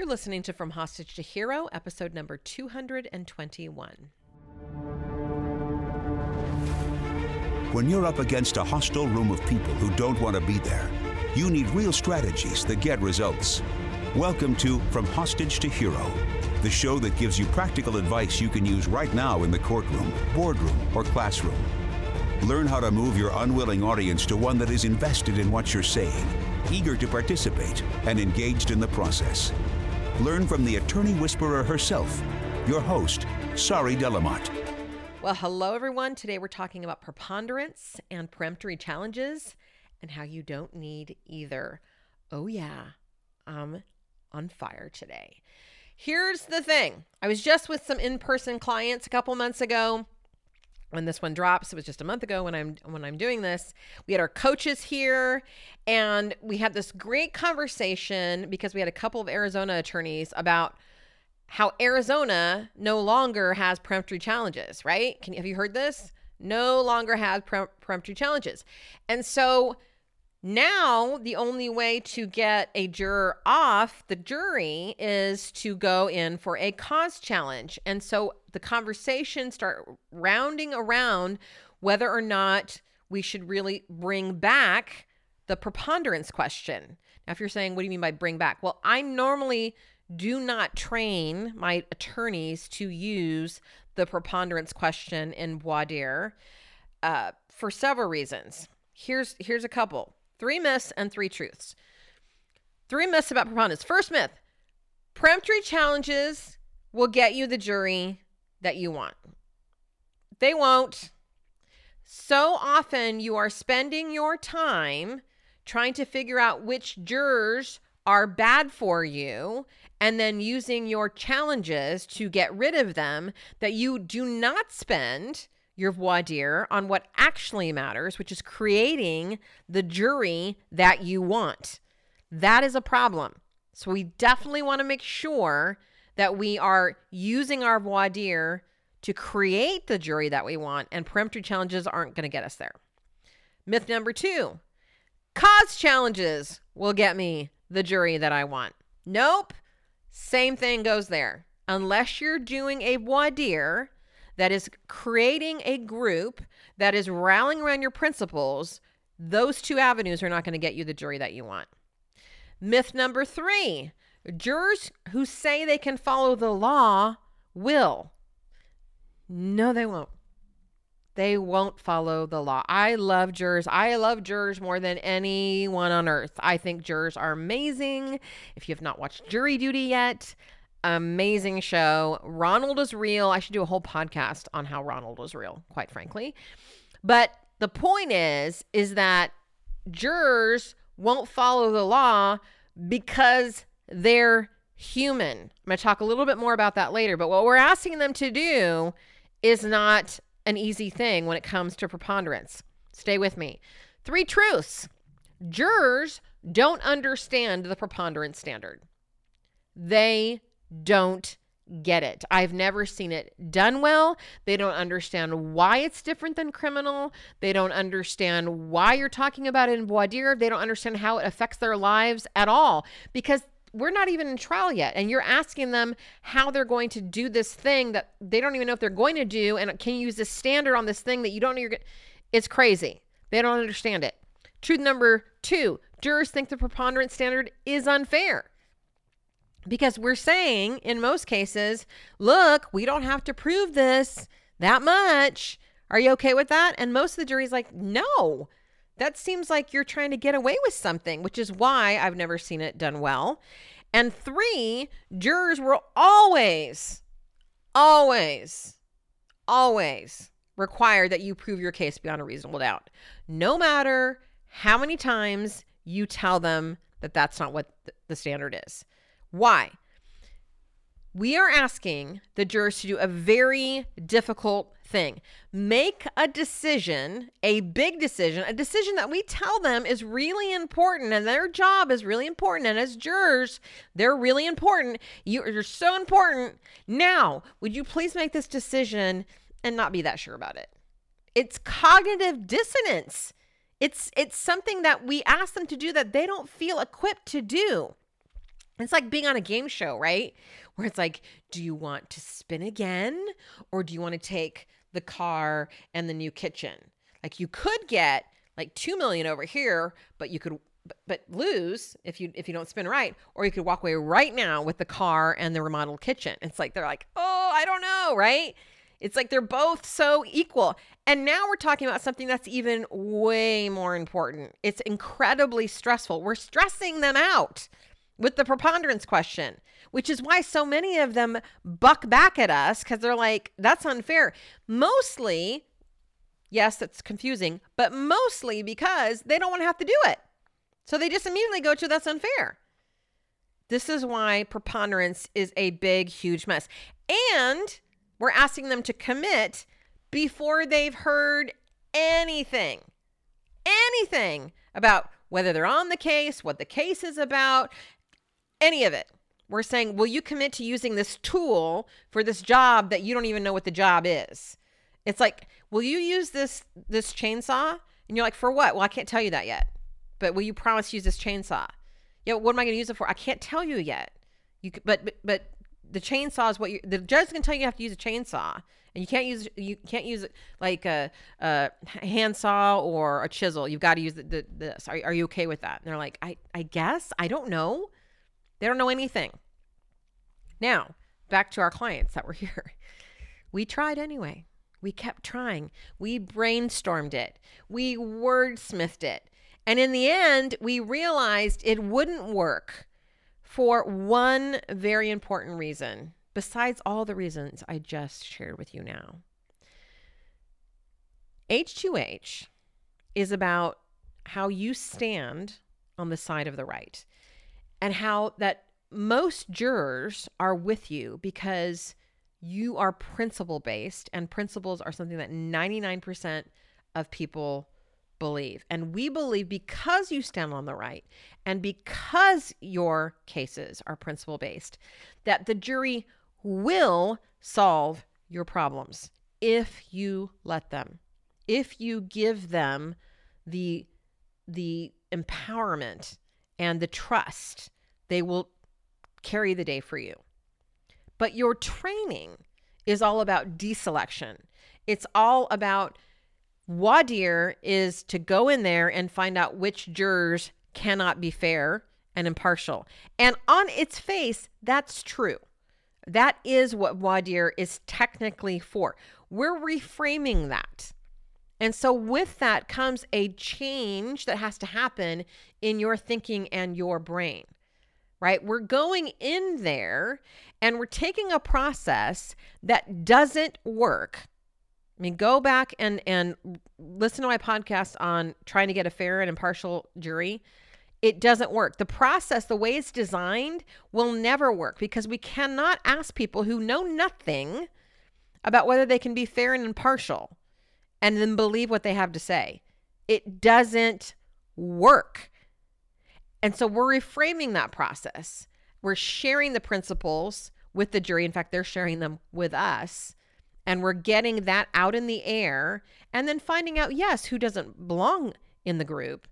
You're listening to From Hostage to Hero, episode number 221. When you're up against a hostile room of people who don't want to be there, you need real strategies that get results. Welcome to From Hostage to Hero, the show that gives you practical advice you can use right now in the courtroom, boardroom, or classroom. Learn how to move your unwilling audience to one that is invested in what you're saying, eager to participate, and engaged in the process. Learn from the attorney whisperer herself, your host, Sari de la Motte. Well, hello, everyone. Today we're talking about preponderance and peremptory challenges and how you don't need either. Oh, yeah, I'm on fire today. Here's the thing I was just with some in person clients a couple months ago when this one drops it was just a month ago when i'm when i'm doing this we had our coaches here and we had this great conversation because we had a couple of arizona attorneys about how arizona no longer has peremptory challenges right? Can have you heard this? No longer has peremptory challenges. And so now, the only way to get a juror off the jury is to go in for a cause challenge. And so the conversations start rounding around whether or not we should really bring back the preponderance question. Now, if you're saying, what do you mean by bring back? Well, I normally do not train my attorneys to use the preponderance question in voir dire uh, for several reasons. Here's here's a couple. Three myths and three truths. Three myths about preponderance. First myth peremptory challenges will get you the jury that you want. They won't. So often you are spending your time trying to figure out which jurors are bad for you and then using your challenges to get rid of them that you do not spend your voir dire on what actually matters, which is creating the jury that you want. That is a problem. So we definitely want to make sure that we are using our voir dire to create the jury that we want, and peremptory challenges aren't going to get us there. Myth number two cause challenges will get me the jury that I want. Nope. Same thing goes there. Unless you're doing a voir dire that is creating a group that is rallying around your principles, those two avenues are not going to get you the jury that you want. Myth number three jurors who say they can follow the law will. No, they won't. They won't follow the law. I love jurors. I love jurors more than anyone on earth. I think jurors are amazing. If you have not watched Jury Duty yet, amazing show. Ronald is real. I should do a whole podcast on how Ronald was real, quite frankly. But the point is is that jurors won't follow the law because they're human. I'm going to talk a little bit more about that later, but what we're asking them to do is not an easy thing when it comes to preponderance. Stay with me. Three truths. Jurors don't understand the preponderance standard. They don't get it. I've never seen it done well. They don't understand why it's different than criminal. They don't understand why you're talking about it in voir dire. They don't understand how it affects their lives at all because we're not even in trial yet. And you're asking them how they're going to do this thing that they don't even know if they're going to do. And can you use this standard on this thing that you don't know you're going It's crazy. They don't understand it. Truth number two jurors think the preponderance standard is unfair because we're saying in most cases, look, we don't have to prove this that much. Are you okay with that? And most of the jury's like, no, that seems like you're trying to get away with something, which is why I've never seen it done well. And three, jurors will always, always, always require that you prove your case beyond a reasonable doubt, no matter how many times you tell them that that's not what the standard is. Why? We are asking the jurors to do a very difficult thing. Make a decision, a big decision, a decision that we tell them is really important and their job is really important. And as jurors, they're really important. You're so important. Now, would you please make this decision and not be that sure about it? It's cognitive dissonance. It's it's something that we ask them to do that they don't feel equipped to do. It's like being on a game show, right? Where it's like, do you want to spin again or do you want to take the car and the new kitchen? Like you could get like 2 million over here, but you could but, lose if you if you don't spin right or you could walk away right now with the car and the remodeled kitchen. It's like they're like, "Oh, I don't know," right? It's like they're both so equal. And now we're talking about something that's even way more important. It's incredibly stressful. We're stressing them out with the preponderance question, which is why so many of them buck back at us because they're like, that's unfair. Mostly, yes, that's confusing, but mostly because they don't want to have to do it. So they just immediately go to that's unfair. This is why preponderance is a big, huge mess. And we're asking them to commit before they've heard anything, anything about whether they're on the case, what the case is about, any of it. We're saying, will you commit to using this tool for this job that you don't even know what the job is? It's like, will you use this this chainsaw? And you're like, for what? Well, I can't tell you that yet. But will you promise to use this chainsaw? Yeah, what am I going to use it for? I can't tell you yet. You but but, but the chainsaw is what you the judge can tell you, you have to use a chainsaw and you can't use you can't use like a, a handsaw or a chisel you've got to use the, the this are, are you okay with that and they're like i i guess i don't know they don't know anything. Now back to our clients that were here. We tried anyway. We kept trying. We brainstormed it. We wordsmithed it. And in the end we realized it wouldn't work for one very important reason, besides all the reasons I just shared with you now. H2H is about how you stand on the side of the right and how that most jurors are with you because you are principle based and principles are something that 99% of people believe. And we believe because you stand on the right and because your cases are principle based, that the jury will solve your problems if you let them, if you give them the the empowerment and the trust, they will carry the day for you. But your training is all about deselection. It's all about dire is to go in there and find out which jurors cannot be fair and impartial. And on its face, that's true. That is what dire is technically for. We're reframing that. And so, with that comes a change that has to happen in your thinking and your brain, right? We're going in there and we're taking a process that doesn't work I mean, go back and and listen to my podcast on trying to get a fair and impartial jury. It doesn't work. The process, the way it's designed, will never work because we cannot ask people who know nothing about whether they can be fair and impartial and then believe what they have to say. It doesn't work. And so we're reframing that process. We're sharing the principles with the jury. In fact, they're sharing them with us and we're getting that out in the air and then finding out yes who doesn't belong in the group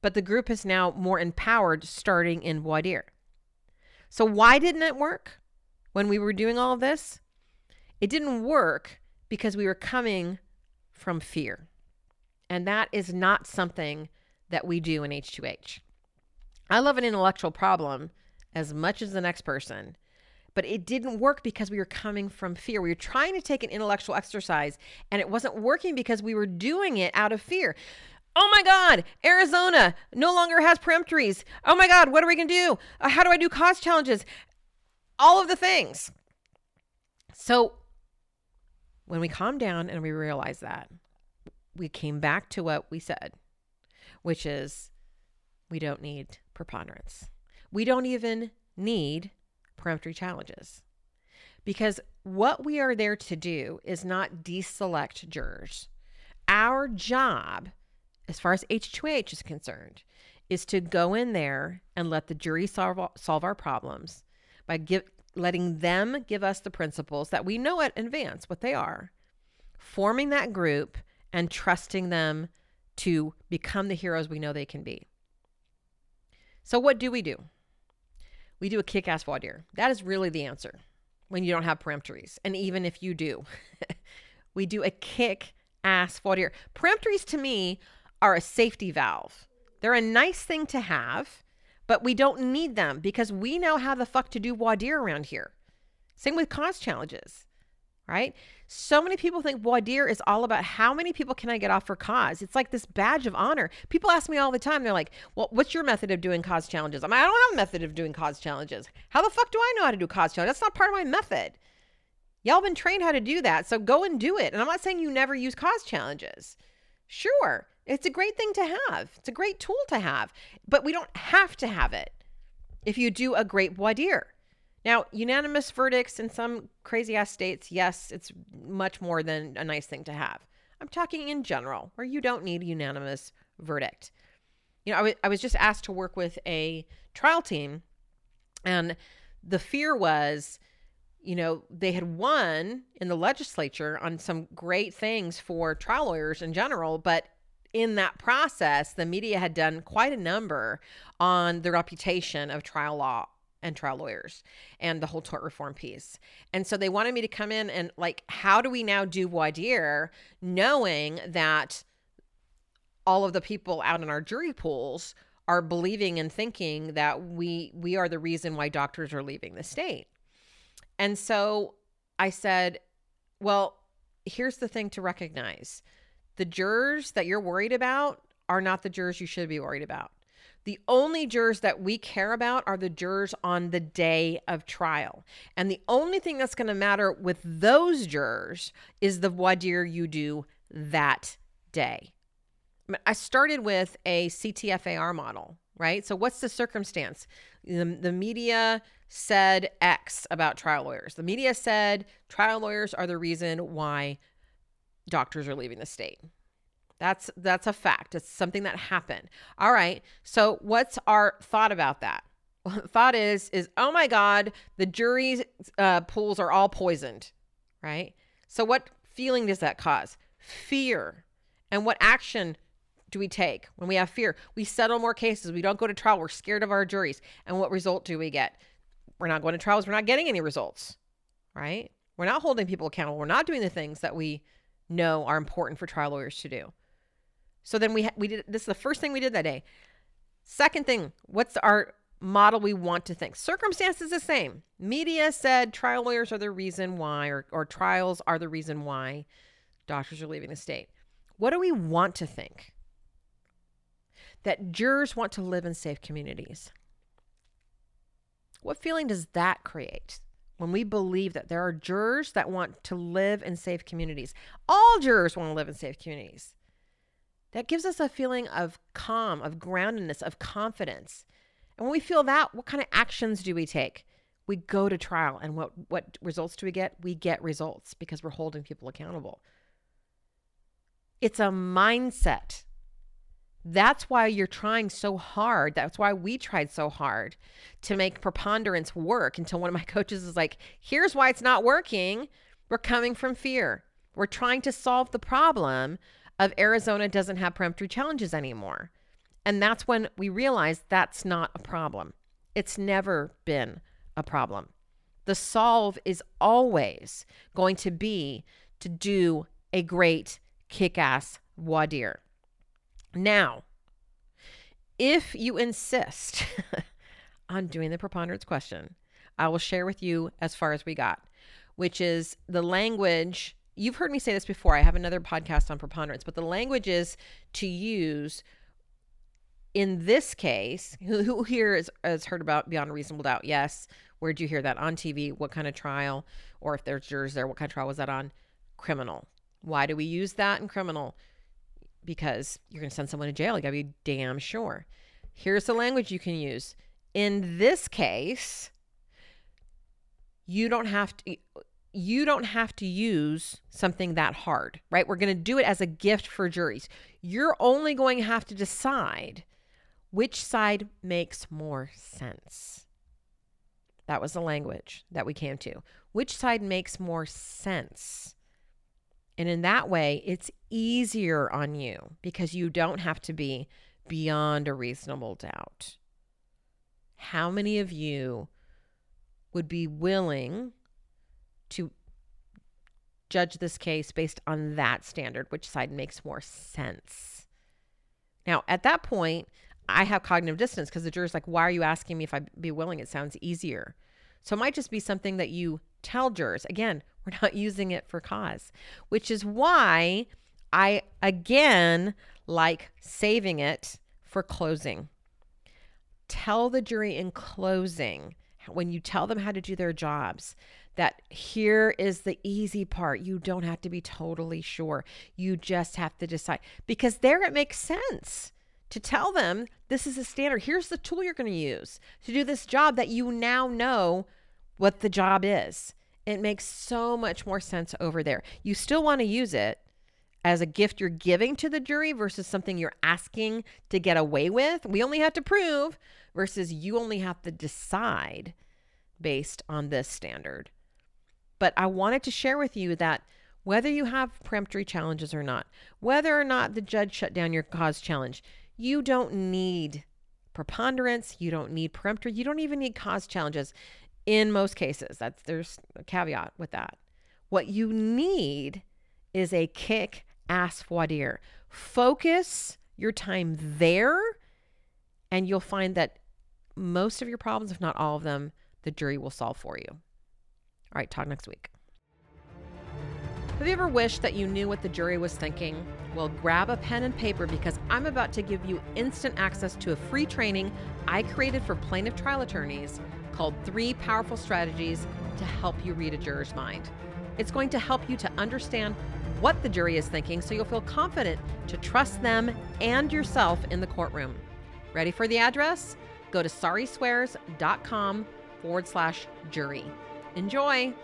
but the group is now more empowered starting in dire so why didn't it work when we were doing all of this it didn't work because we were coming from fear and that is not something that we do in h2h i love an intellectual problem as much as the next person but it didn't work because we were coming from fear. We were trying to take an intellectual exercise and it wasn't working because we were doing it out of fear. Oh my God, Arizona no longer has peremptories. Oh my God, what are we going to do? Uh, how do I do cause challenges? All of the things. So when we calmed down and we realized that, we came back to what we said, which is we don't need preponderance. We don't even need peremptory challenges. Because what we are there to do is not deselect jurors. Our job, as far as H2H is concerned, is to go in there and let the jury solve, solve our problems by give, letting them give us the principles that we know at advance what they are, forming that group and trusting them to become the heroes we know they can be. So, what do we do? we do a kick ass dire. That is really the answer when you don't have peremptories. And even if you do, we do a kick ass dire. Peremptories to me are a safety valve. They're a nice thing to have, but we don't need them because we know how the fuck to do dire around here. Same with cause challenges, right? So many people think dire is all about how many people can I get off for cause. It's like this badge of honor. People ask me all the time, they're like, well, what's your method of doing cause challenges? I'm like, I don't have a method of doing cause challenges. How the fuck do I know how to do cause challenges? That's not part of my method. Y'all been trained how to do that. So go and do it. And I'm not saying you never use cause challenges. Sure, it's a great thing to have. It's a great tool to have, but we don't have to have it if you do a great voir dire. Now, unanimous verdicts in some crazy ass states, yes, it's much more than a nice thing to have. I'm talking in general, where you don't need a unanimous verdict. You know, I, w- I was just asked to work with a trial team, and the fear was, you know, they had won in the legislature on some great things for trial lawyers in general, but in that process, the media had done quite a number on the reputation of trial law and trial lawyers and the whole tort reform piece. And so they wanted me to come in and like, how do we now do voir dire knowing that all of the people out in our jury pools are believing and thinking that we we are the reason why doctors are leaving the state. And so I said, well, here's the thing to recognize. The jurors that you're worried about are not the jurors you should be worried about. The only jurors that we care about are the jurors on the day of trial. And the only thing that's going to matter with those jurors is the voir dire you do that day. I started with a CTFAR model, right? So, what's the circumstance? The, the media said X about trial lawyers. The media said trial lawyers are the reason why doctors are leaving the state. That's that's a fact. It's something that happened. All right. So what's our thought about that? Well, thought is is oh my god, the jury's uh, pools are all poisoned, right? So what feeling does that cause? Fear. And what action do we take when we have fear? We settle more cases. We don't go to trial. We're scared of our juries. And what result do we get? We're not going to trials. We're not getting any results, right? We're not holding people accountable. We're not doing the things that we know are important for trial lawyers to do. So then we ha- we did this is the first thing we did that day. Second thing, what's our model we want to think? Circumstances the same. Media said trial lawyers are the reason why, or, or trials are the reason why doctors are leaving the state. What do we want to think? That jurors want to live in safe communities. What feeling does that create when we believe that there are jurors that want to live in safe communities? All jurors want to live in safe communities that gives us a feeling of calm, of groundedness, of confidence. And when we feel that, what kind of actions do we take? We go to trial. And what, what results do we get? We get results because we're holding people accountable. It's a mindset. That's why you're trying so hard. That's why we tried so hard to make preponderance work until one of my coaches is like, here's why it's not working. We're coming from fear. We're trying to solve the problem of Arizona doesn't have peremptory challenges anymore. And that's when we realized that's not a problem. It's never been a problem. The solve is always going to be to do a great kick ass dire. Now, if you insist on doing the preponderance question, I will share with you as far as we got, which is the language you've heard me say this before. I have another podcast on preponderance, but the language is to use in this case, who, who here is, has heard about beyond a reasonable doubt? Yes. Where'd you hear that on TV? What kind of trial? Or if there's jurors there, what kind of trial was that on? Criminal. Why do we use that in criminal? Because you're going to send someone to jail. You got to be damn sure. Here's the language you can use. In this case, you don't have to you don't have to use something that hard, right? We're going to do it as a gift for juries. You're only going to have to decide which side makes more sense. That was the language that we came to. Which side makes more sense? And in that way, it's easier on you because you don't have to be beyond a reasonable doubt. how many of you would be willing to judge this case based on that standard? Which side makes more sense? Now, at that point, I have cognitive dissonance because the juror's like, why are you asking me if I'd be willing? It sounds easier. So it might just be something that you tell jurors. Again, we're not using it for cause, which is why I, again, like saving it for closing. Tell the jury in closing, when you tell them how to do their jobs, that here is the easy part. You don't have to be totally sure. You just have to decide because there it makes sense to tell them this is a standard. Here's the tool you're going to use to do this job that you now know what the job is. It makes so much more sense over there. You still want to use it as a gift you're giving to the jury versus something you're asking to get away with. We only have to prove versus you only have to decide based on this standard. But I wanted to share with you that whether you have peremptory challenges or not, whether or not the judge shut down your cause challenge, you don't need preponderance, you don't need peremptory, you don't even need cause challenges in most cases. That's there's a caveat with that. What you need is a kick voir dire. Focus your time there, and you'll find that most of your problems, if not all of them, the jury will solve for you. All right, talk next week. Have you ever wished that you knew what the jury was thinking? Well, grab a pen and paper because I'm about to give you instant access to a free training I created for plaintiff trial attorneys called Three Powerful Strategies to Help You Read a Juror's Mind. It's going to help you to understand what the jury is thinking so you'll feel confident to trust them and yourself in the courtroom. Ready for the address? Go to sariswears.com forward slash jury. Enjoy!